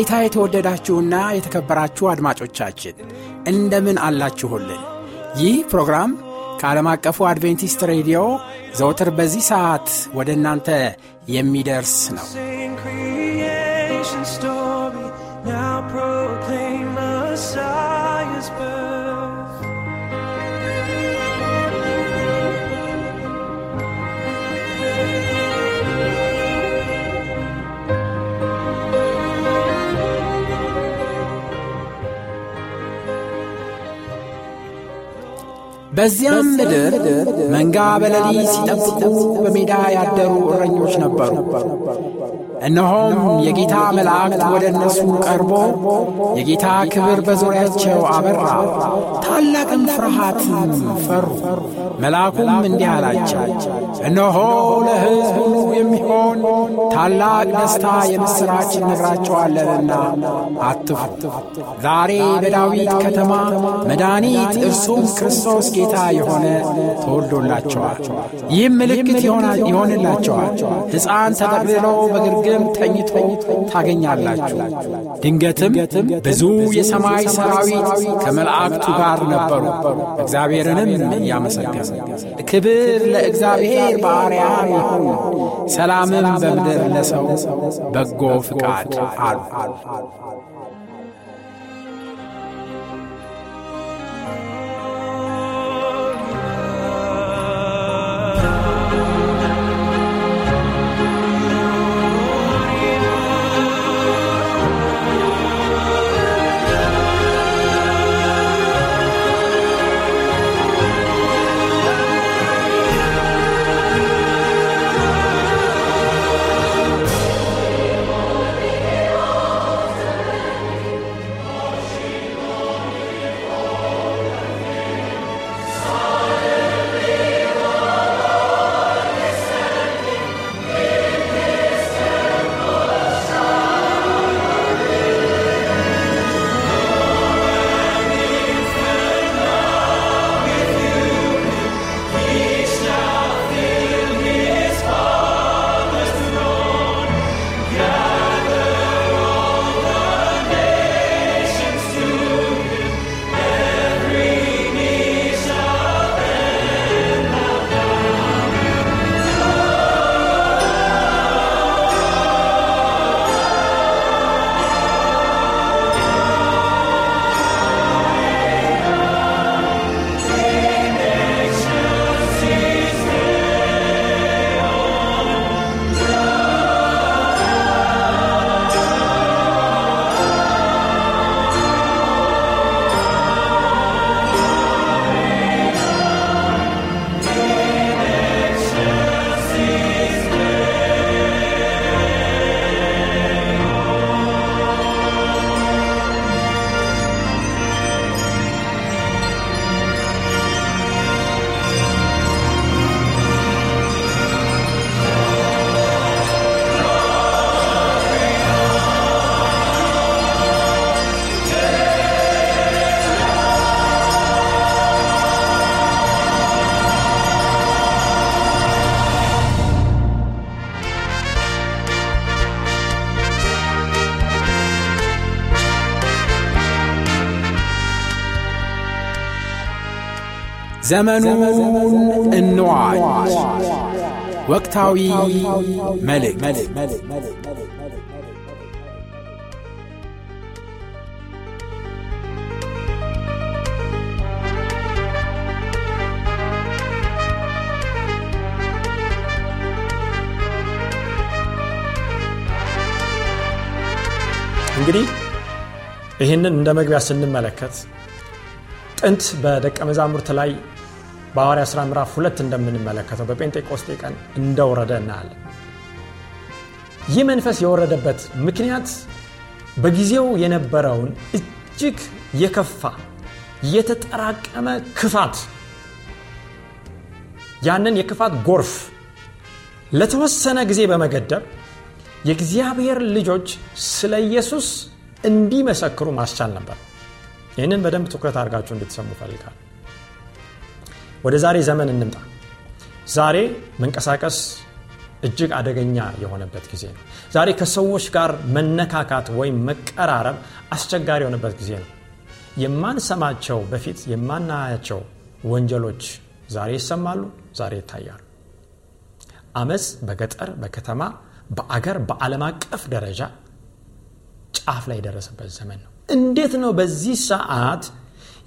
በጌታ የተወደዳችሁና የተከበራችሁ አድማጮቻችን እንደምን አላችሁልን? ይህ ፕሮግራም ከዓለም አቀፉ አድቬንቲስት ሬዲዮ ዘወትር በዚህ ሰዓት ወደ እናንተ የሚደርስ ነው። በዚያም ምድር መንጋ በሌሊት ሲጠብቁ በሜዳ ያደሩ እረኞች ነበሩ። እነሆም የጌታ መላእክት ወደ እነሱ ቀርቦ የጌታ ክብር በዙሪያቸው አበራ፣ ታላቅም ፍርሃትም ፈሩ። መልአኩም እንዲህ አላቸው፣ እነሆ ለሕዝብ ሁሉ የሚሆን ታላቅ ደስታ የምሥራች እነግራቸዋለንና አትፍሩ። ዛሬ በዳዊት ከተማ መድኃኒት እርሱም ክርስቶስ ጌታ የሆነ ተወልዶላቸዋል። ይህም ምልክት ይሆንላቸዋል፣ ሕፃን ተጠቅልሎ በግርግም ተኝቶ ታገኛላችሁ። ድንገትም ብዙ የሰማይ ሰራዊት ከመላእክቱ ጋር ነበሩ፣ እግዚአብሔርንም እያመሰገኑ ክብር ለእግዚአብሔር በአርያም ይሁን፣ ሰላምም በምድር ለሰው በጎ ፍቃድ አሉ። ዘመኑን እንዋጅ። ወቅታዊ መልእክት እንግዲህ ይህንን እንደ መግቢያ ስንመለከት ጥንት በደቀ መዛሙርት ላይ በሐዋርያ ሥራ ምዕራፍ ሁለት እንደምንመለከተው በጴንጤቆስጤ ቀን እንደወረደ እናያለን። ይህ መንፈስ የወረደበት ምክንያት በጊዜው የነበረውን እጅግ የከፋ የተጠራቀመ ክፋት ያንን የክፋት ጎርፍ ለተወሰነ ጊዜ በመገደብ የእግዚአብሔር ልጆች ስለ ኢየሱስ እንዲመሰክሩ ማስቻል ነበር ይህንን በደንብ ትኩረት አድርጋችሁ እንድትሰሙ ፈልጋል ወደ ዛሬ ዘመን እንምጣ። ዛሬ መንቀሳቀስ እጅግ አደገኛ የሆነበት ጊዜ ነው። ዛሬ ከሰዎች ጋር መነካካት ወይም መቀራረብ አስቸጋሪ የሆነበት ጊዜ ነው። የማንሰማቸው በፊት የማናያቸው ወንጀሎች ዛሬ ይሰማሉ ዛሬ ይታያሉ። አመፅ በገጠር በከተማ በአገር በዓለም አቀፍ ደረጃ ጫፍ ላይ የደረሰበት ዘመን ነው። እንዴት ነው በዚህ ሰዓት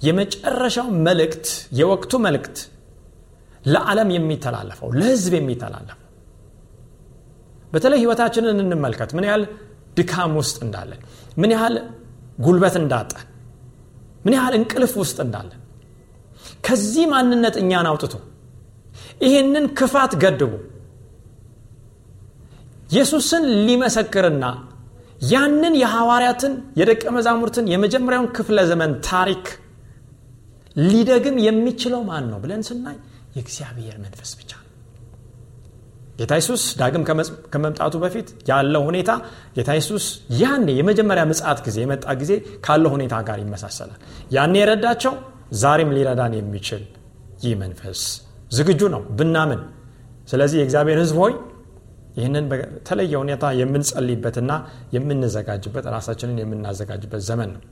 የመጨረሻው መልእክት የወቅቱ መልእክት ለዓለም የሚተላለፈው ለህዝብ የሚተላለፈው። በተለይ ህይወታችንን እንመልከት። ምን ያህል ድካም ውስጥ እንዳለን ምን ያህል ጉልበት እንዳጣን ምን ያህል እንቅልፍ ውስጥ እንዳለን ከዚህ ማንነት እኛን አውጥቶ ይህንን ክፋት ገድቡ ኢየሱስን ሊመሰክርና ያንን የሐዋርያትን የደቀ መዛሙርትን የመጀመሪያውን ክፍለ ዘመን ታሪክ ሊደግም የሚችለው ማን ነው ብለን ስናይ የእግዚአብሔር መንፈስ ብቻ ነው። ጌታ ይሱስ ዳግም ከመምጣቱ በፊት ያለው ሁኔታ ጌታ ይሱስ ያኔ የመጀመሪያ ምጽት ጊዜ የመጣ ጊዜ ካለው ሁኔታ ጋር ይመሳሰላል። ያኔ የረዳቸው ዛሬም ሊረዳን የሚችል ይህ መንፈስ ዝግጁ ነው ብናምን። ስለዚህ የእግዚአብሔር ህዝብ ሆይ ይህንን በተለየ ሁኔታ የምንጸልይበትና የምንዘጋጅበት ራሳችንን የምናዘጋጅበት ዘመን ነው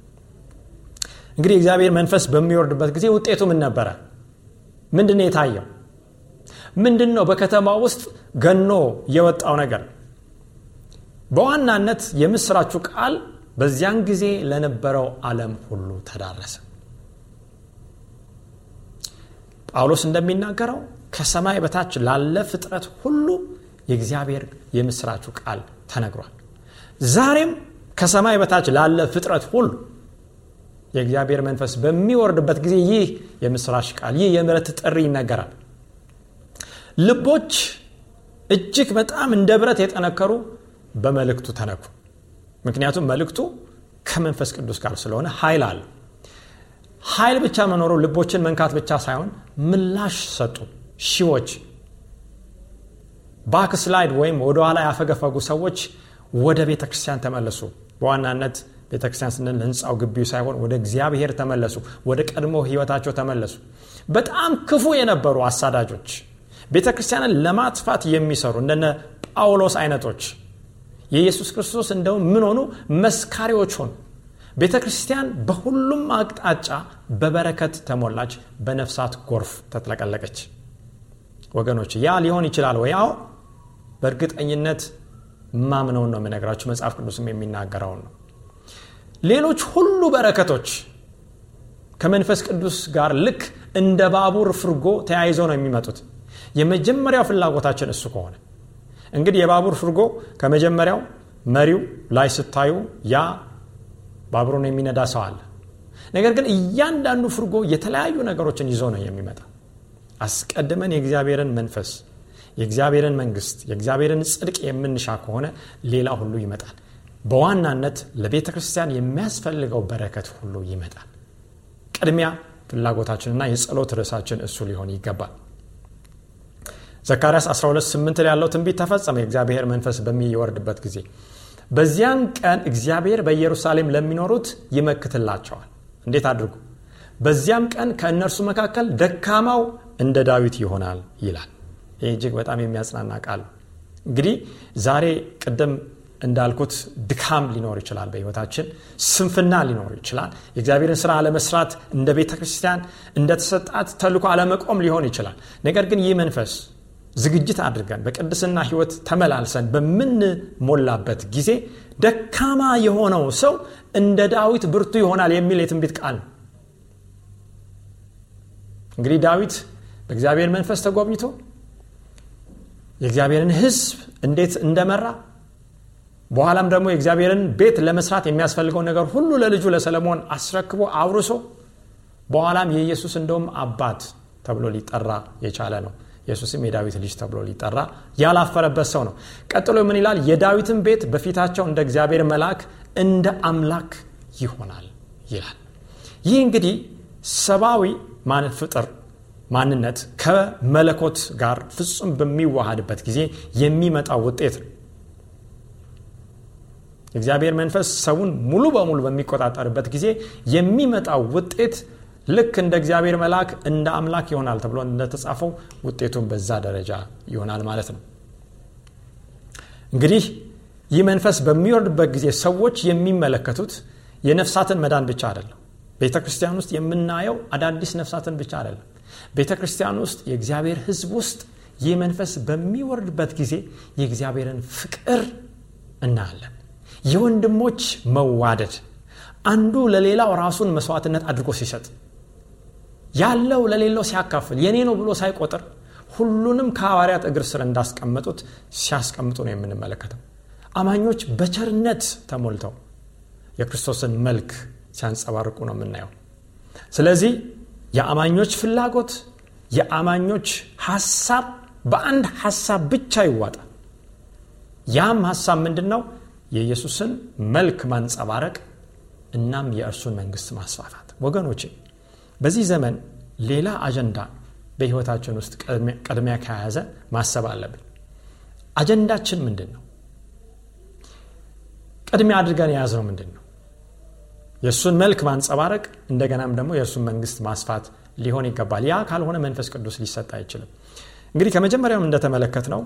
እንግዲህ እግዚአብሔር መንፈስ በሚወርድበት ጊዜ ውጤቱ ምን ነበረ? ምንድን የታየው? ምንድን ነው በከተማ ውስጥ ገኖ የወጣው ነገር? በዋናነት የምስራቹ ቃል በዚያን ጊዜ ለነበረው ዓለም ሁሉ ተዳረሰ። ጳውሎስ እንደሚናገረው ከሰማይ በታች ላለ ፍጥረት ሁሉ የእግዚአብሔር የምስራቹ ቃል ተነግሯል። ዛሬም ከሰማይ በታች ላለ ፍጥረት ሁሉ የእግዚአብሔር መንፈስ በሚወርድበት ጊዜ ይህ የምስራች ቃል ይህ የምረት ጥሪ ይነገራል። ልቦች እጅግ በጣም እንደ ብረት የጠነከሩ በመልእክቱ ተነኩ። ምክንያቱም መልእክቱ ከመንፈስ ቅዱስ ጋር ስለሆነ ኃይል አለ ኃይል ብቻ መኖሩ ልቦችን መንካት ብቻ ሳይሆን ምላሽ ሰጡ። ሺዎች backslide ወይም ወደኋላ ያፈገፈጉ ሰዎች ወደ ቤተ ክርስቲያን ተመለሱ። በዋናነት ቤተ ክርስቲያን ስንል ህንፃው ግቢው ሳይሆን ወደ እግዚአብሔር ተመለሱ ወደ ቀድሞ ህይወታቸው ተመለሱ። በጣም ክፉ የነበሩ አሳዳጆች ቤተ ክርስቲያንን ለማጥፋት የሚሰሩ እንደነ ጳውሎስ አይነቶች የኢየሱስ ክርስቶስ እንደውም ምን ሆኑ? መስካሪዎች ሆኑ። ቤተ ክርስቲያን በሁሉም አቅጣጫ በበረከት ተሞላች በነፍሳት ጎርፍ ተጥለቀለቀች። ወገኖች ያ ሊሆን ይችላል ወይ? አዎ በእርግጠኝነት ማምነውን ነው የምነግራችሁ። መጽሐፍ ቅዱስም የሚናገረውን ነው ሌሎች ሁሉ በረከቶች ከመንፈስ ቅዱስ ጋር ልክ እንደ ባቡር ፍርጎ ተያይዘው ነው የሚመጡት። የመጀመሪያው ፍላጎታችን እሱ ከሆነ እንግዲህ የባቡር ፍርጎ ከመጀመሪያው መሪው ላይ ስታዩ ያ ባቡሩን የሚነዳ ሰው አለ። ነገር ግን እያንዳንዱ ፍርጎ የተለያዩ ነገሮችን ይዞ ነው የሚመጣ። አስቀድመን የእግዚአብሔርን መንፈስ የእግዚአብሔርን መንግስት የእግዚአብሔርን ጽድቅ የምንሻ ከሆነ ሌላ ሁሉ ይመጣል በዋናነት ለቤተ ክርስቲያን የሚያስፈልገው በረከት ሁሉ ይመጣል። ቅድሚያ ፍላጎታችንና የጸሎት ርዕሳችን እሱ ሊሆን ይገባል። ዘካርያስ 128 ያለው ትንቢት ተፈጸመ። የእግዚአብሔር መንፈስ በሚወርድበት ጊዜ በዚያን ቀን እግዚአብሔር በኢየሩሳሌም ለሚኖሩት ይመክትላቸዋል። እንዴት አድርጉ? በዚያም ቀን ከእነርሱ መካከል ደካማው እንደ ዳዊት ይሆናል ይላል። ይህ እጅግ በጣም የሚያጽናና ቃል እንግዲህ ዛሬ ቅድም እንዳልኩት ድካም ሊኖር ይችላል በህይወታችን ስንፍና ሊኖር ይችላል። የእግዚአብሔርን ስራ አለመስራት እንደ ቤተ ክርስቲያን እንደተሰጣት ተልኮ አለመቆም ሊሆን ይችላል። ነገር ግን ይህ መንፈስ ዝግጅት አድርገን በቅድስና ህይወት ተመላልሰን በምንሞላበት ጊዜ ደካማ የሆነው ሰው እንደ ዳዊት ብርቱ ይሆናል የሚል የትንቢት ቃል ነው። እንግዲህ ዳዊት በእግዚአብሔር መንፈስ ተጎብኝቶ የእግዚአብሔርን ህዝብ እንዴት እንደመራ በኋላም ደግሞ የእግዚአብሔርን ቤት ለመስራት የሚያስፈልገው ነገር ሁሉ ለልጁ ለሰለሞን አስረክቦ አውርሶ በኋላም የኢየሱስ እንደውም አባት ተብሎ ሊጠራ የቻለ ነው። ኢየሱስም የዳዊት ልጅ ተብሎ ሊጠራ ያላፈረበት ሰው ነው። ቀጥሎ ምን ይላል? የዳዊትን ቤት በፊታቸው እንደ እግዚአብሔር መልአክ እንደ አምላክ ይሆናል ይላል። ይህ እንግዲህ ሰብአዊ ፍጥር ማንነት ከመለኮት ጋር ፍጹም በሚዋሃድበት ጊዜ የሚመጣው ውጤት ነው የእግዚአብሔር መንፈስ ሰውን ሙሉ በሙሉ በሚቆጣጠርበት ጊዜ የሚመጣው ውጤት ልክ እንደ እግዚአብሔር መልአክ እንደ አምላክ ይሆናል ተብሎ እንደተጻፈው ውጤቱን በዛ ደረጃ ይሆናል ማለት ነው። እንግዲህ ይህ መንፈስ በሚወርድበት ጊዜ ሰዎች የሚመለከቱት የነፍሳትን መዳን ብቻ አይደለም። ቤተ ክርስቲያን ውስጥ የምናየው አዳዲስ ነፍሳትን ብቻ አይደለም። ቤተ ክርስቲያን ውስጥ የእግዚአብሔር ህዝብ ውስጥ ይህ መንፈስ በሚወርድበት ጊዜ የእግዚአብሔርን ፍቅር እናያለን የወንድሞች መዋደድ። አንዱ ለሌላው ራሱን መስዋዕትነት አድርጎ ሲሰጥ ያለው ለሌለው ሲያካፍል የኔ ነው ብሎ ሳይቆጥር ሁሉንም ከሐዋርያት እግር ስር እንዳስቀመጡት ሲያስቀምጡ ነው የምንመለከተው። አማኞች በቸርነት ተሞልተው የክርስቶስን መልክ ሲያንጸባርቁ ነው የምናየው። ስለዚህ የአማኞች ፍላጎት የአማኞች ሐሳብ በአንድ ሐሳብ ብቻ ይዋጣል። ያም ሐሳብ ምንድን ነው የኢየሱስን መልክ ማንጸባረቅ እናም የእርሱን መንግስት ማስፋፋት። ወገኖች በዚህ ዘመን ሌላ አጀንዳ በህይወታችን ውስጥ ቅድሚያ ከያዘ ማሰብ አለብን። አጀንዳችን ምንድን ነው ቅድሚያ አድርገን የያዝነው ምንድን ነው የእሱን መልክ ማንጸባረቅ እንደገናም ደግሞ የእርሱን መንግስት ማስፋት ሊሆን ይገባል። ያ ካልሆነ መንፈስ ቅዱስ ሊሰጥ አይችልም። እንግዲህ ከመጀመሪያውም እንደተመለከት ነው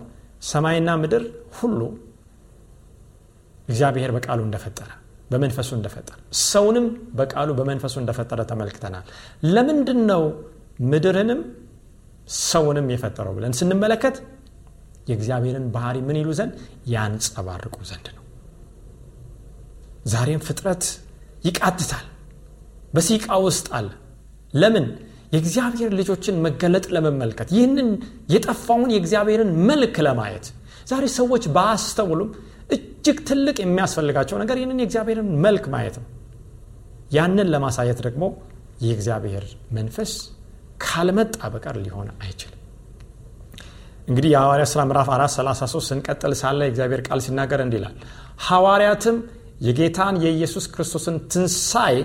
ሰማይና ምድር ሁሉ እግዚአብሔር በቃሉ እንደፈጠረ በመንፈሱ እንደፈጠረ ሰውንም በቃሉ በመንፈሱ እንደፈጠረ ተመልክተናል። ለምንድን ነው ምድርንም ሰውንም የፈጠረው ብለን ስንመለከት የእግዚአብሔርን ባህሪ ምን ይሉ ዘንድ ያንጸባርቁ ዘንድ ነው። ዛሬም ፍጥረት ይቃትታል በሲቃ ውስጥ አለ። ለምን? የእግዚአብሔር ልጆችን መገለጥ ለመመልከት ይህንን የጠፋውን የእግዚአብሔርን መልክ ለማየት። ዛሬ ሰዎች ባያስተውሉም እጅግ ትልቅ የሚያስፈልጋቸው ነገር ይህንን የእግዚአብሔርን መልክ ማየት ነው። ያንን ለማሳየት ደግሞ የእግዚአብሔር መንፈስ ካልመጣ በቀር ሊሆን አይችልም። እንግዲህ የሐዋርያ ሥራ ምዕራፍ 4 33 ስንቀጥል ሳለ የእግዚአብሔር ቃል ሲናገር እንዲህ ይላል ሐዋርያትም የጌታን የኢየሱስ ክርስቶስን ትንሣኤ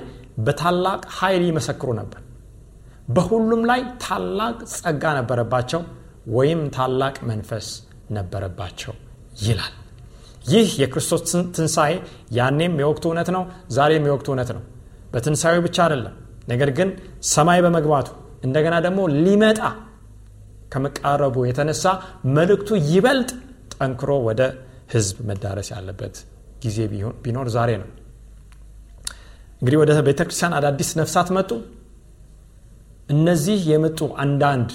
በታላቅ ኃይል ይመሰክሩ ነበር። በሁሉም ላይ ታላቅ ጸጋ ነበረባቸው ወይም ታላቅ መንፈስ ነበረባቸው ይላል ይህ የክርስቶስ ትንሣኤ ያኔም የወቅቱ እውነት ነው ዛሬም የወቅቱ እውነት ነው። በትንሣኤው ብቻ አይደለም ነገር ግን ሰማይ በመግባቱ እንደገና ደግሞ ሊመጣ ከመቃረቡ የተነሳ መልእክቱ ይበልጥ ጠንክሮ ወደ ህዝብ መዳረስ ያለበት ጊዜ ቢኖር ዛሬ ነው። እንግዲህ ወደ ቤተ ክርስቲያን አዳዲስ ነፍሳት መጡ። እነዚህ የመጡ አንዳንድ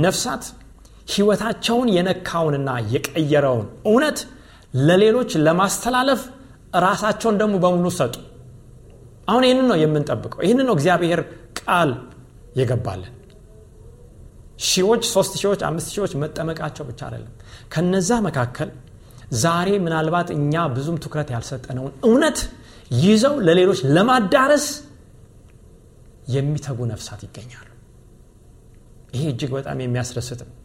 ነፍሳት ህይወታቸውን የነካውንና የቀየረውን እውነት ለሌሎች ለማስተላለፍ ራሳቸውን ደግሞ በሙሉ ሰጡ። አሁን ይህንን ነው የምንጠብቀው። ይህንን ነው እግዚአብሔር ቃል የገባለን ሺዎች ሶስት ሺዎች አምስት ሺዎች መጠመቃቸው ብቻ አይደለም። ከነዛ መካከል ዛሬ ምናልባት እኛ ብዙም ትኩረት ያልሰጠነውን እውነት ይዘው ለሌሎች ለማዳረስ የሚተጉ ነፍሳት ይገኛሉ። ይሄ እጅግ በጣም የሚያስደስት ነው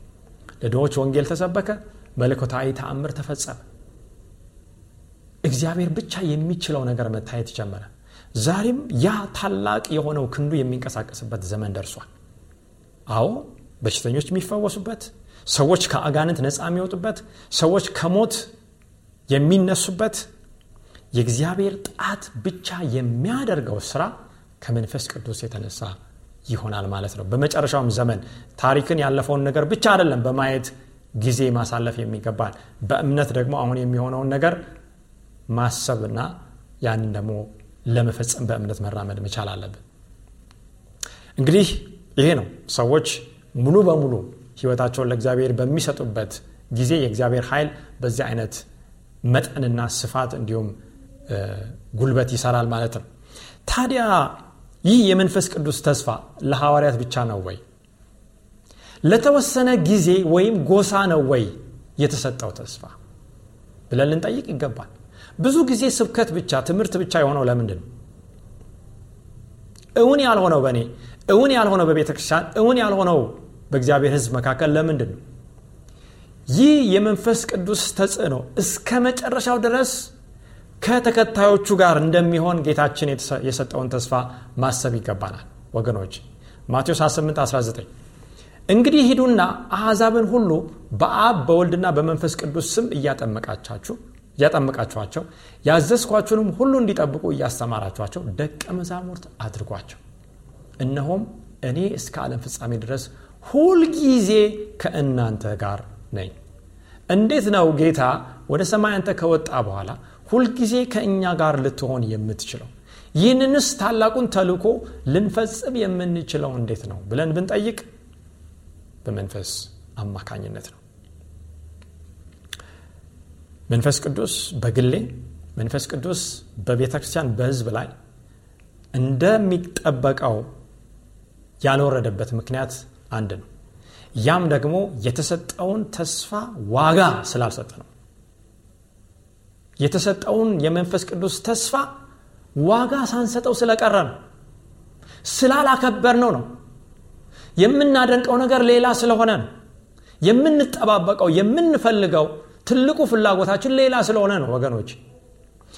ለድሆች ወንጌል ተሰበከ መለኮታዊ ተአምር ተፈጸመ። እግዚአብሔር ብቻ የሚችለው ነገር መታየት ጀመረ። ዛሬም ያ ታላቅ የሆነው ክንዱ የሚንቀሳቀስበት ዘመን ደርሷል። አዎ በሽተኞች የሚፈወሱበት ሰዎች ከአጋንንት ነፃ የሚወጡበት ሰዎች ከሞት የሚነሱበት የእግዚአብሔር ጣት ብቻ የሚያደርገው ስራ ከመንፈስ ቅዱስ የተነሳ ይሆናል ማለት ነው። በመጨረሻውም ዘመን ታሪክን ያለፈውን ነገር ብቻ አይደለም በማየት ጊዜ ማሳለፍ የሚገባል በእምነት ደግሞ አሁን የሚሆነውን ነገር ማሰብና ያንን ደግሞ ለመፈጸም በእምነት መራመድ መቻል አለብን። እንግዲህ ይሄ ነው። ሰዎች ሙሉ በሙሉ ህይወታቸውን ለእግዚአብሔር በሚሰጡበት ጊዜ የእግዚአብሔር ኃይል በዚህ አይነት መጠንና ስፋት እንዲሁም ጉልበት ይሰራል ማለት ነው። ታዲያ ይህ የመንፈስ ቅዱስ ተስፋ ለሐዋርያት ብቻ ነው ወይ? ለተወሰነ ጊዜ ወይም ጎሳ ነው ወይ የተሰጠው ተስፋ ብለን ልንጠይቅ ይገባል። ብዙ ጊዜ ስብከት ብቻ ትምህርት ብቻ የሆነው ለምንድን ነው? እውን ያልሆነው በእኔ እውን ያልሆነው በቤተ ክርስቲያን እውን ያልሆነው በእግዚአብሔር ህዝብ መካከል ለምንድን ነው? ይህ የመንፈስ ቅዱስ ተጽዕኖ እስከ መጨረሻው ድረስ ከተከታዮቹ ጋር እንደሚሆን ጌታችን የሰጠውን ተስፋ ማሰብ ይገባናል። ወገኖች ማቴዎስ 28 19 እንግዲህ ሂዱና አሕዛብን ሁሉ በአብ በወልድና በመንፈስ ቅዱስ ስም እያጠመቃቻችሁ እያጠመቃችኋቸው ያዘዝኳችሁንም ሁሉ እንዲጠብቁ እያስተማራችኋቸው ደቀ መዛሙርት አድርጓቸው። እነሆም እኔ እስከ ዓለም ፍጻሜ ድረስ ሁልጊዜ ከእናንተ ጋር ነኝ። እንዴት ነው ጌታ ወደ ሰማይ አንተ ከወጣ በኋላ ሁልጊዜ ከእኛ ጋር ልትሆን የምትችለው። ይህንንስ ታላቁን ተልኮ ልንፈጽም የምንችለው እንዴት ነው ብለን ብንጠይቅ በመንፈስ አማካኝነት ነው። መንፈስ ቅዱስ በግሌ መንፈስ ቅዱስ በቤተ ክርስቲያን በህዝብ ላይ እንደሚጠበቀው ያልወረደበት ምክንያት አንድ ነው። ያም ደግሞ የተሰጠውን ተስፋ ዋጋ ስላልሰጠ ነው የተሰጠውን የመንፈስ ቅዱስ ተስፋ ዋጋ ሳንሰጠው ስለቀረ ነው ስላላከበር ነው። ነው የምናደንቀው ነገር ሌላ ስለሆነ ነው የምንጠባበቀው የምንፈልገው ትልቁ ፍላጎታችን ሌላ ስለሆነ ነው ወገኖች።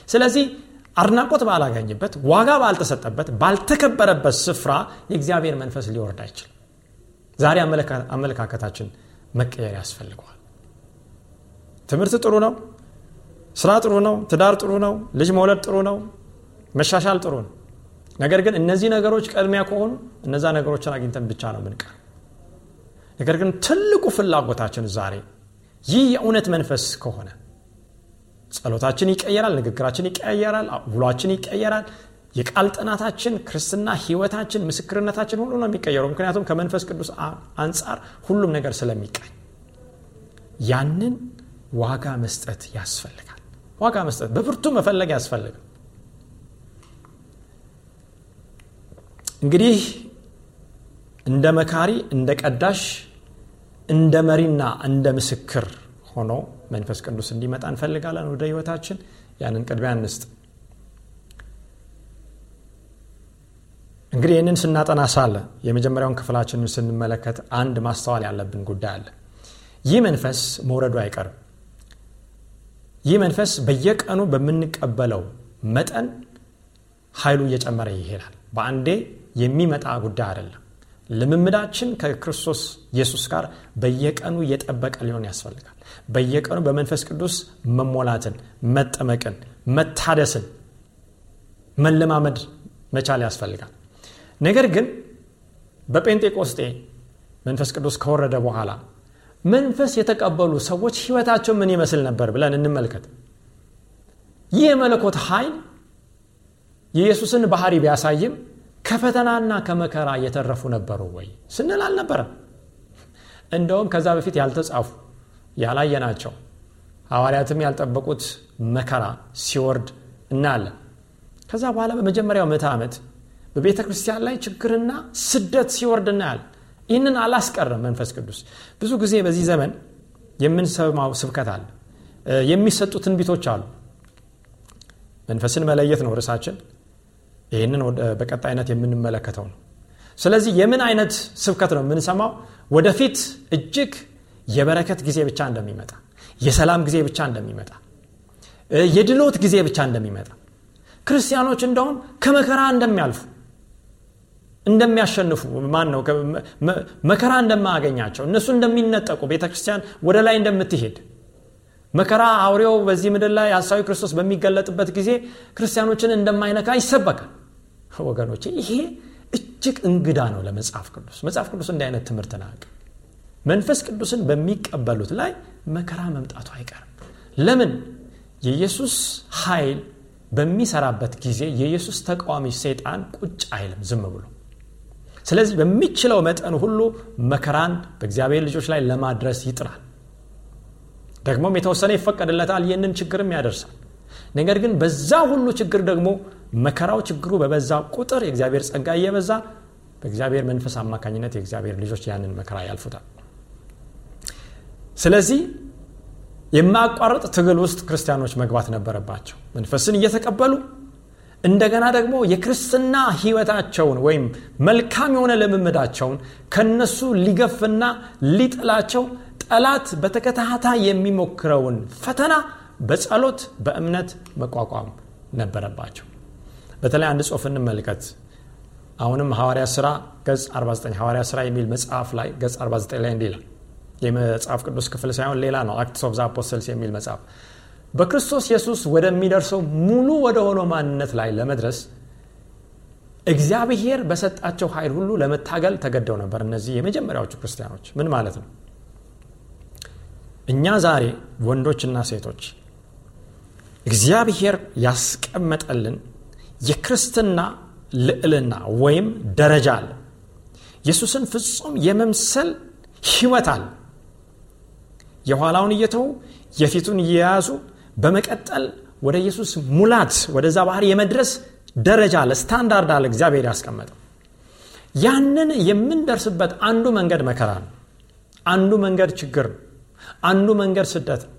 ስለዚህ አድናቆት ባላገኝበት ዋጋ ባልተሰጠበት ባልተከበረበት ስፍራ የእግዚአብሔር መንፈስ ሊወርድ አይችልም። ዛሬ አመለካከታችን መቀየር ያስፈልገዋል። ትምህርት ጥሩ ነው ስራ ጥሩ ነው ትዳር ጥሩ ነው ልጅ መውለድ ጥሩ ነው መሻሻል ጥሩ ነው። ነገር ግን እነዚህ ነገሮች ቀድሚያ ከሆኑ እነዛ ነገሮችን አግኝተን ብቻ ነው ምንቀር ነገር ግን ትልቁ ፍላጎታችን ዛሬ ይህ የእውነት መንፈስ ከሆነ ጸሎታችን ይቀየራል ንግግራችን ይቀየራል ውሏችን ይቀየራል። የቃል ጥናታችን ክርስትና ህይወታችን ምስክርነታችን ሁሉ ነው የሚቀየረው። ምክንያቱም ከመንፈስ ቅዱስ አንጻር ሁሉም ነገር ስለሚቃኝ ያንን ዋጋ መስጠት ያስፈልጋል ዋጋ መስጠት በብርቱ መፈለግ ያስፈልጋል። እንግዲህ እንደ መካሪ እንደ ቀዳሽ እንደ መሪና እንደ ምስክር ሆኖ መንፈስ ቅዱስ እንዲመጣ እንፈልጋለን ወደ ህይወታችን። ያንን ቅድሚያ እንስጥ። እንግዲህ ይህንን ስናጠና ሳለ የመጀመሪያውን ክፍላችንን ስንመለከት አንድ ማስተዋል ያለብን ጉዳይ አለ። ይህ መንፈስ መውረዱ አይቀርም ይህ መንፈስ በየቀኑ በምንቀበለው መጠን ኃይሉ እየጨመረ ይሄዳል። በአንዴ የሚመጣ ጉዳይ አይደለም። ልምምዳችን ከክርስቶስ ኢየሱስ ጋር በየቀኑ እየጠበቀ ሊሆን ያስፈልጋል። በየቀኑ በመንፈስ ቅዱስ መሞላትን መጠመቅን መታደስን መለማመድ መቻል ያስፈልጋል። ነገር ግን በጴንጤቆስጤ መንፈስ ቅዱስ ከወረደ በኋላ መንፈስ የተቀበሉ ሰዎች ህይወታቸው ምን ይመስል ነበር ብለን እንመልከት። ይህ የመለኮት ኃይል የኢየሱስን ባህሪ ቢያሳይም ከፈተናና ከመከራ እየተረፉ ነበሩ ወይ ስንል አልነበረም። እንደውም ከዛ በፊት ያልተጻፉ ያላየናቸው ሐዋርያትም ያልጠበቁት መከራ ሲወርድ እናያለን። ከዛ በኋላ በመጀመሪያው ምዕተ ዓመት በቤተ ክርስቲያን ላይ ችግርና ስደት ሲወርድ እናያለን ይህንን አላስቀረም መንፈስ ቅዱስ። ብዙ ጊዜ በዚህ ዘመን የምንሰማው ስብከት አለ። የሚሰጡ ትንቢቶች አሉ። መንፈስን መለየት ነው ርዕሳችን። ይህንን በቀጣይነት የምንመለከተው ነው። ስለዚህ የምን አይነት ስብከት ነው የምንሰማው? ወደፊት እጅግ የበረከት ጊዜ ብቻ እንደሚመጣ የሰላም ጊዜ ብቻ እንደሚመጣ የድሎት ጊዜ ብቻ እንደሚመጣ። ክርስቲያኖች እንደውም ከመከራ እንደሚያልፉ እንደሚያሸንፉ ማን ነው መከራ እንደማያገኛቸው እነሱ እንደሚነጠቁ ቤተ ክርስቲያን ወደ ላይ እንደምትሄድ። መከራ አውሬው በዚህ ምድር ላይ ሀሳዊ ክርስቶስ በሚገለጥበት ጊዜ ክርስቲያኖችን እንደማይነካ ይሰበካል። ወገኖች ይሄ እጅግ እንግዳ ነው ለመጽሐፍ ቅዱስ። መጽሐፍ ቅዱስ እንዲህ አይነት ትምህርት ናቅ መንፈስ ቅዱስን በሚቀበሉት ላይ መከራ መምጣቱ አይቀርም። ለምን? የኢየሱስ ኃይል በሚሰራበት ጊዜ የኢየሱስ ተቃዋሚ ሰይጣን ቁጭ አይልም ዝም ብሎ ስለዚህ በሚችለው መጠን ሁሉ መከራን በእግዚአብሔር ልጆች ላይ ለማድረስ ይጥራል። ደግሞም የተወሰነ ይፈቀድለታል ይህንን ችግርም ያደርሳል። ነገር ግን በዛ ሁሉ ችግር ደግሞ መከራው ችግሩ በበዛ ቁጥር የእግዚአብሔር ጸጋ እየበዛ በእግዚአብሔር መንፈስ አማካኝነት የእግዚአብሔር ልጆች ያንን መከራ ያልፉታል። ስለዚህ የማያቋርጥ ትግል ውስጥ ክርስቲያኖች መግባት ነበረባቸው። መንፈስን እየተቀበሉ እንደገና ደግሞ የክርስትና ህይወታቸውን ወይም መልካም የሆነ ልምምዳቸውን ከነሱ ሊገፍና ሊጥላቸው ጠላት በተከታታይ የሚሞክረውን ፈተና በጸሎት በእምነት መቋቋም ነበረባቸው። በተለይ አንድ ጽሁፍ እንመልከት። አሁንም ሐዋርያ ስራ ገጽ 49 ሐዋርያ ስራ የሚል መጽሐፍ ላይ ገጽ 49 ላይ እንዲህ የመጽሐፍ ቅዱስ ክፍል ሳይሆን ሌላ ነው። Acts of Apostles የሚል መጽሐፍ በክርስቶስ ኢየሱስ ወደሚደርሰው ሙሉ ወደ ሆነው ማንነት ላይ ለመድረስ እግዚአብሔር በሰጣቸው ኃይል ሁሉ ለመታገል ተገደው ነበር እነዚህ የመጀመሪያዎቹ ክርስቲያኖች። ምን ማለት ነው? እኛ ዛሬ ወንዶችና ሴቶች እግዚአብሔር ያስቀመጠልን የክርስትና ልዕልና ወይም ደረጃ አለ። ኢየሱስን ፍጹም የመምሰል ህይወት አለ። የኋላውን እየተዉ የፊቱን እየያዙ በመቀጠል ወደ ኢየሱስ ሙላት ወደዛ ባህር የመድረስ ደረጃ አለ ስታንዳርድ አለ እግዚአብሔር ያስቀመጠው። ያንን የምንደርስበት አንዱ መንገድ መከራ ነው። አንዱ መንገድ ችግር ነው። አንዱ መንገድ ስደት ነው።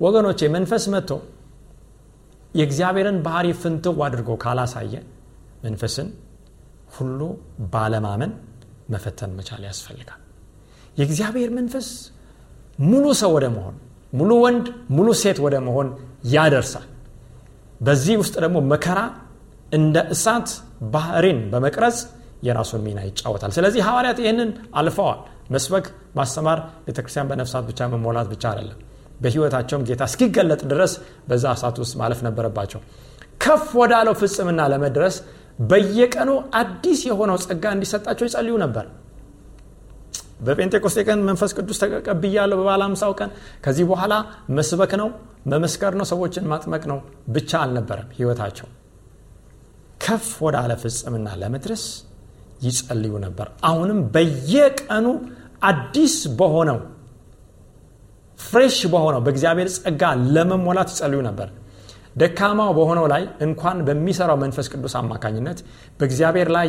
ወገኖቼ መንፈስ መጥቶ የእግዚአብሔርን ባህሪ ፍንትው አድርጎ ካላሳየ መንፈስን ሁሉ ባለማመን መፈተን መቻል ያስፈልጋል። የእግዚአብሔር መንፈስ ሙሉ ሰው ወደ መሆን ሙሉ ወንድ ሙሉ ሴት ወደ መሆን ያደርሳል። በዚህ ውስጥ ደግሞ መከራ እንደ እሳት ባህሪን በመቅረጽ የራሱን ሚና ይጫወታል። ስለዚህ ሐዋርያት ይህንን አልፈዋል። መስበክ ማስተማር ቤተክርስቲያን በነፍሳት ብቻ መሞላት ብቻ አይደለም። በህይወታቸውም ጌታ እስኪገለጥ ድረስ በዛ እሳት ውስጥ ማለፍ ነበረባቸው። ከፍ ወዳለው ፍጽምና ለመድረስ በየቀኑ አዲስ የሆነው ጸጋ እንዲሰጣቸው ይጸልዩ ነበር በጴንጤቆስጤ ቀን መንፈስ ቅዱስ ተቀብያለሁ በባለ አምሳው ቀን። ከዚህ በኋላ መስበክ ነው መመስከር ነው ሰዎችን ማጥመቅ ነው ብቻ አልነበረም ህይወታቸው ከፍ ወደ አለ ፍጽምና ለመድረስ ይጸልዩ ነበር። አሁንም በየቀኑ አዲስ በሆነው ፍሬሽ በሆነው በእግዚአብሔር ጸጋ ለመሞላት ይጸልዩ ነበር። ደካማው በሆነው ላይ እንኳን በሚሰራው መንፈስ ቅዱስ አማካኝነት በእግዚአብሔር ላይ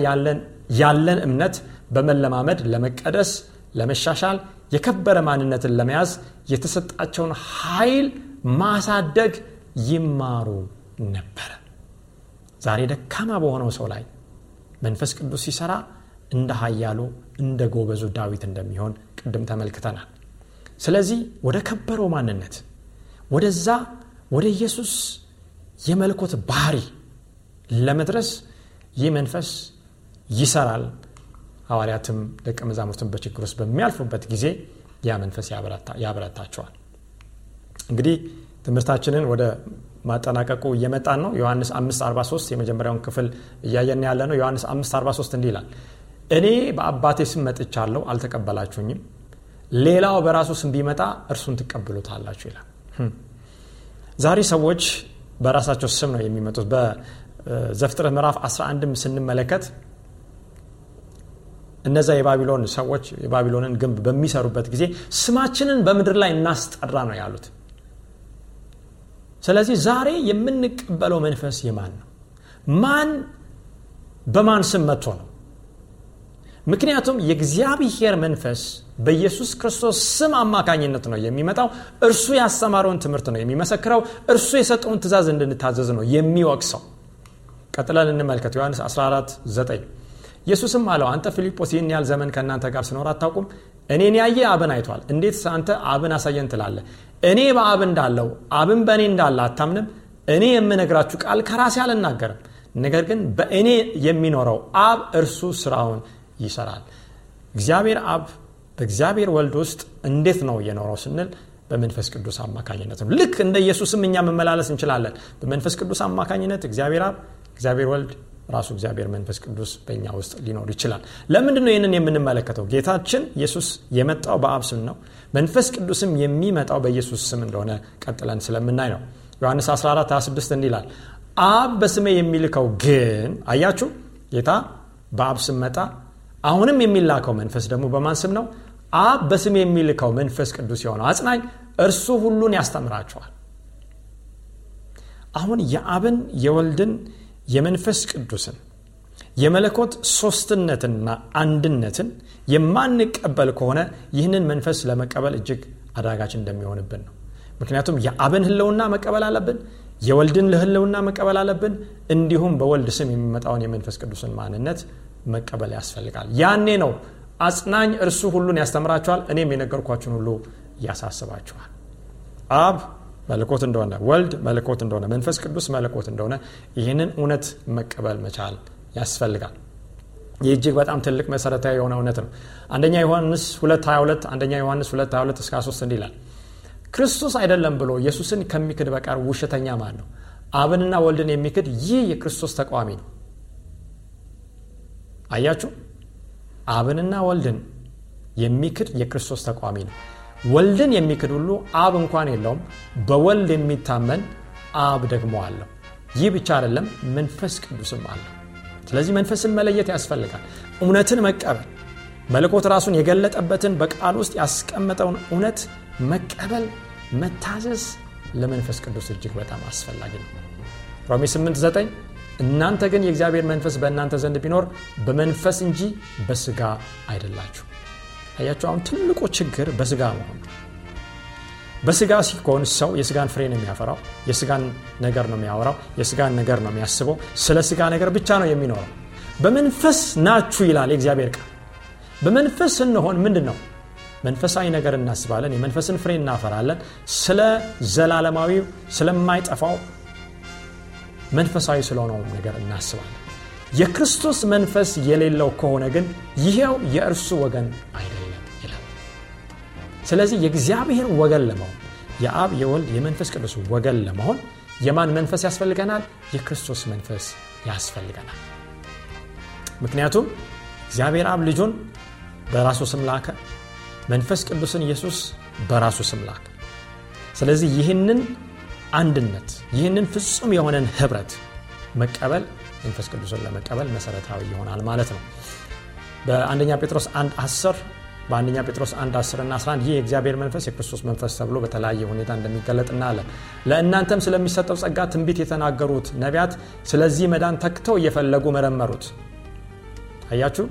ያለን እምነት በመለማመድ ለመቀደስ ለመሻሻል የከበረ ማንነትን ለመያዝ የተሰጣቸውን ኃይል ማሳደግ ይማሩ ነበረ ዛሬ ደካማ በሆነው ሰው ላይ መንፈስ ቅዱስ ሲሰራ እንደ ሀያሉ እንደ ጎበዙ ዳዊት እንደሚሆን ቅድም ተመልክተናል። ስለዚህ ወደ ከበረው ማንነት ወደዛ ወደ ኢየሱስ የመልኮት ባህሪ ለመድረስ ይህ መንፈስ ይሰራል ሐዋርያትም ደቀ መዛሙርትን በችግር ውስጥ በሚያልፉበት ጊዜ ያ መንፈስ ያበረታቸዋል። እንግዲህ ትምህርታችንን ወደ ማጠናቀቁ እየመጣን ነው። ዮሐንስ 543 የመጀመሪያውን ክፍል እያየን ያለ ነው ዮሐንስ 543 እንዲህ ይላል እኔ በአባቴ ስም መጥቻለሁ አልተቀበላችሁኝም። ሌላው በራሱ ስም ቢመጣ እርሱን ትቀብሉታላችሁ ይላል። ዛሬ ሰዎች በራሳቸው ስም ነው የሚመጡት። በዘፍጥረት ምዕራፍ 11 ስንመለከት እነዛ የባቢሎን ሰዎች የባቢሎንን ግንብ በሚሰሩበት ጊዜ ስማችንን በምድር ላይ እናስጠራ ነው ያሉት። ስለዚህ ዛሬ የምንቀበለው መንፈስ የማን ነው? ማን በማን ስም መጥቶ ነው? ምክንያቱም የእግዚአብሔር መንፈስ በኢየሱስ ክርስቶስ ስም አማካኝነት ነው የሚመጣው። እርሱ ያስተማረውን ትምህርት ነው የሚመሰክረው። እርሱ የሰጠውን ትእዛዝ እንድንታዘዝ ነው የሚወቅሰው። ቀጥለን እንመልከት። ዮሐንስ 14 9 ኢየሱስም አለው አንተ ፊልጶስ ይህን ያህል ዘመን ከእናንተ ጋር ስኖር አታውቁም? እኔን ያየ አብን አይቷል። እንዴት አንተ አብን አሳየን ትላለ እኔ በአብ እንዳለው አብን በእኔ እንዳለ አታምንም? እኔ የምነግራችሁ ቃል ከራሴ አልናገርም። ነገር ግን በእኔ የሚኖረው አብ እርሱ ስራውን ይሰራል። እግዚአብሔር አብ በእግዚአብሔር ወልድ ውስጥ እንዴት ነው እየኖረው ስንል በመንፈስ ቅዱስ አማካኝነት ነው። ልክ እንደ ኢየሱስም እኛ መመላለስ እንችላለን። በመንፈስ ቅዱስ አማካኝነት እግዚአብሔር አብ እግዚአብሔር ወልድ ራሱ እግዚአብሔር መንፈስ ቅዱስ በእኛ ውስጥ ሊኖር ይችላል። ለምንድን ነው ይህንን የምንመለከተው? ጌታችን ኢየሱስ የመጣው በአብ ስም ነው። መንፈስ ቅዱስም የሚመጣው በኢየሱስ ስም እንደሆነ ቀጥለን ስለምናይ ነው። ዮሐንስ 14 26 እንዲላል አብ በስሜ የሚልከው ግን አያችሁ? ጌታ በአብ ስም መጣ። አሁንም የሚላከው መንፈስ ደግሞ በማን ስም ነው? አብ በስም የሚልከው መንፈስ ቅዱስ የሆነው አጽናኝ እርሱ ሁሉን ያስተምራቸዋል። አሁን የአብን የወልድን የመንፈስ ቅዱስን የመለኮት ሶስትነትና አንድነትን የማንቀበል ከሆነ ይህንን መንፈስ ለመቀበል እጅግ አዳጋች እንደሚሆንብን ነው። ምክንያቱም የአብን ህለውና መቀበል አለብን የወልድን ልህልውና መቀበል አለብን እንዲሁም በወልድ ስም የሚመጣውን የመንፈስ ቅዱስን ማንነት መቀበል ያስፈልጋል። ያኔ ነው አጽናኝ እርሱ ሁሉን ያስተምራችኋል እኔም የነገርኳችሁን ሁሉ ያሳስባችኋል። አብ መልኮት እንደሆነ ወልድ መልኮት እንደሆነ መንፈስ ቅዱስ መልኮት እንደሆነ ይህንን እውነት መቀበል መቻል ያስፈልጋል። ይህ እጅግ በጣም ትልቅ መሰረታዊ የሆነ እውነት ነው። አንደኛ ዮሐንስ 222 አንደኛ ዮሐንስ 222 እስከ 3 እንዲህ ይላል ክርስቶስ አይደለም ብሎ ኢየሱስን ከሚክድ በቀር ውሸተኛ ማን ነው? አብንና ወልድን የሚክድ ይህ የክርስቶስ ተቃዋሚ ነው። አያችሁ? አብንና ወልድን የሚክድ የክርስቶስ ተቃዋሚ ነው ወልድን የሚክድ ሁሉ አብ እንኳን የለውም። በወልድ የሚታመን አብ ደግሞ አለው። ይህ ብቻ አይደለም መንፈስ ቅዱስም አለው። ስለዚህ መንፈስን መለየት ያስፈልጋል። እውነትን መቀበል መለኮት ራሱን የገለጠበትን በቃል ውስጥ ያስቀመጠውን እውነት መቀበል መታዘዝ ለመንፈስ ቅዱስ እጅግ በጣም አስፈላጊ ነው። ሮሜ 89 እናንተ ግን የእግዚአብሔር መንፈስ በእናንተ ዘንድ ቢኖር በመንፈስ እንጂ በስጋ አይደላችሁ አያቸው አሁን ትልቁ ችግር በስጋ መሆን በስጋ ሲኮን ሰው የስጋን ፍሬ ነው የሚያፈራው የስጋን ነገር ነው የሚያወራው የስጋን ነገር ነው የሚያስበው ስለ ስጋ ነገር ብቻ ነው የሚኖረው። በመንፈስ ናችሁ ይላል የእግዚአብሔር ቃል። በመንፈስ ስንሆን ምንድን ነው መንፈሳዊ ነገር እናስባለን የመንፈስን ፍሬ እናፈራለን። ስለ ዘላለማዊ ስለማይጠፋው መንፈሳዊ ስለሆነው ነገር እናስባለን። የክርስቶስ መንፈስ የሌለው ከሆነ ግን ይሄው የእርሱ ወገን አይደለም ስለዚህ የእግዚአብሔር ወገን ለመሆን የአብ የወልድ የመንፈስ ቅዱስ ወገን ለመሆን የማን መንፈስ ያስፈልገናል? የክርስቶስ መንፈስ ያስፈልገናል። ምክንያቱም እግዚአብሔር አብ ልጁን በራሱ ስም ላከ መንፈስ ቅዱስን ኢየሱስ በራሱ ስም ላከ። ስለዚህ ይህንን አንድነት ይህንን ፍጹም የሆነን ህብረት መቀበል መንፈስ ቅዱስን ለመቀበል መሰረታዊ ይሆናል ማለት ነው። በአንደኛ ጴጥሮስ 1 10 በአንደኛ ጴጥሮስ 1 10 እና 11 ይህ የእግዚአብሔር መንፈስ የክርስቶስ መንፈስ ተብሎ በተለያየ ሁኔታ እንደሚገለጥ እናያለን። ለእናንተም ስለሚሰጠው ጸጋ ትንቢት የተናገሩት ነቢያት ስለዚህ መዳን ተክተው እየፈለጉ መረመሩት። አያችሁ?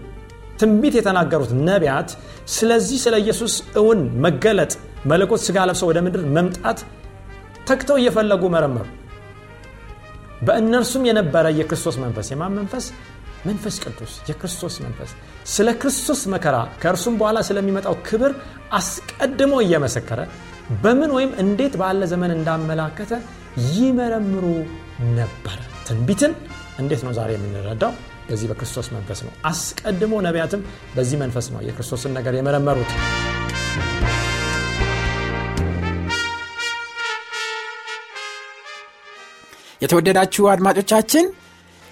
ትንቢት የተናገሩት ነቢያት ስለዚህ ስለ ኢየሱስ እውን መገለጥ መለኮት ስጋ ለብሰው ወደ ምድር መምጣት ተክተው እየፈለጉ መረመሩ። በእነርሱም የነበረ የክርስቶስ መንፈስ የማን መንፈስ መንፈስ ቅዱስ የክርስቶስ መንፈስ። ስለ ክርስቶስ መከራ ከእርሱም በኋላ ስለሚመጣው ክብር አስቀድሞ እየመሰከረ በምን ወይም እንዴት ባለ ዘመን እንዳመላከተ ይመረምሩ ነበር። ትንቢትን እንዴት ነው ዛሬ የምንረዳው? በዚህ በክርስቶስ መንፈስ ነው። አስቀድሞ ነቢያትም በዚህ መንፈስ ነው የክርስቶስን ነገር የመረመሩት። የተወደዳችሁ አድማጮቻችን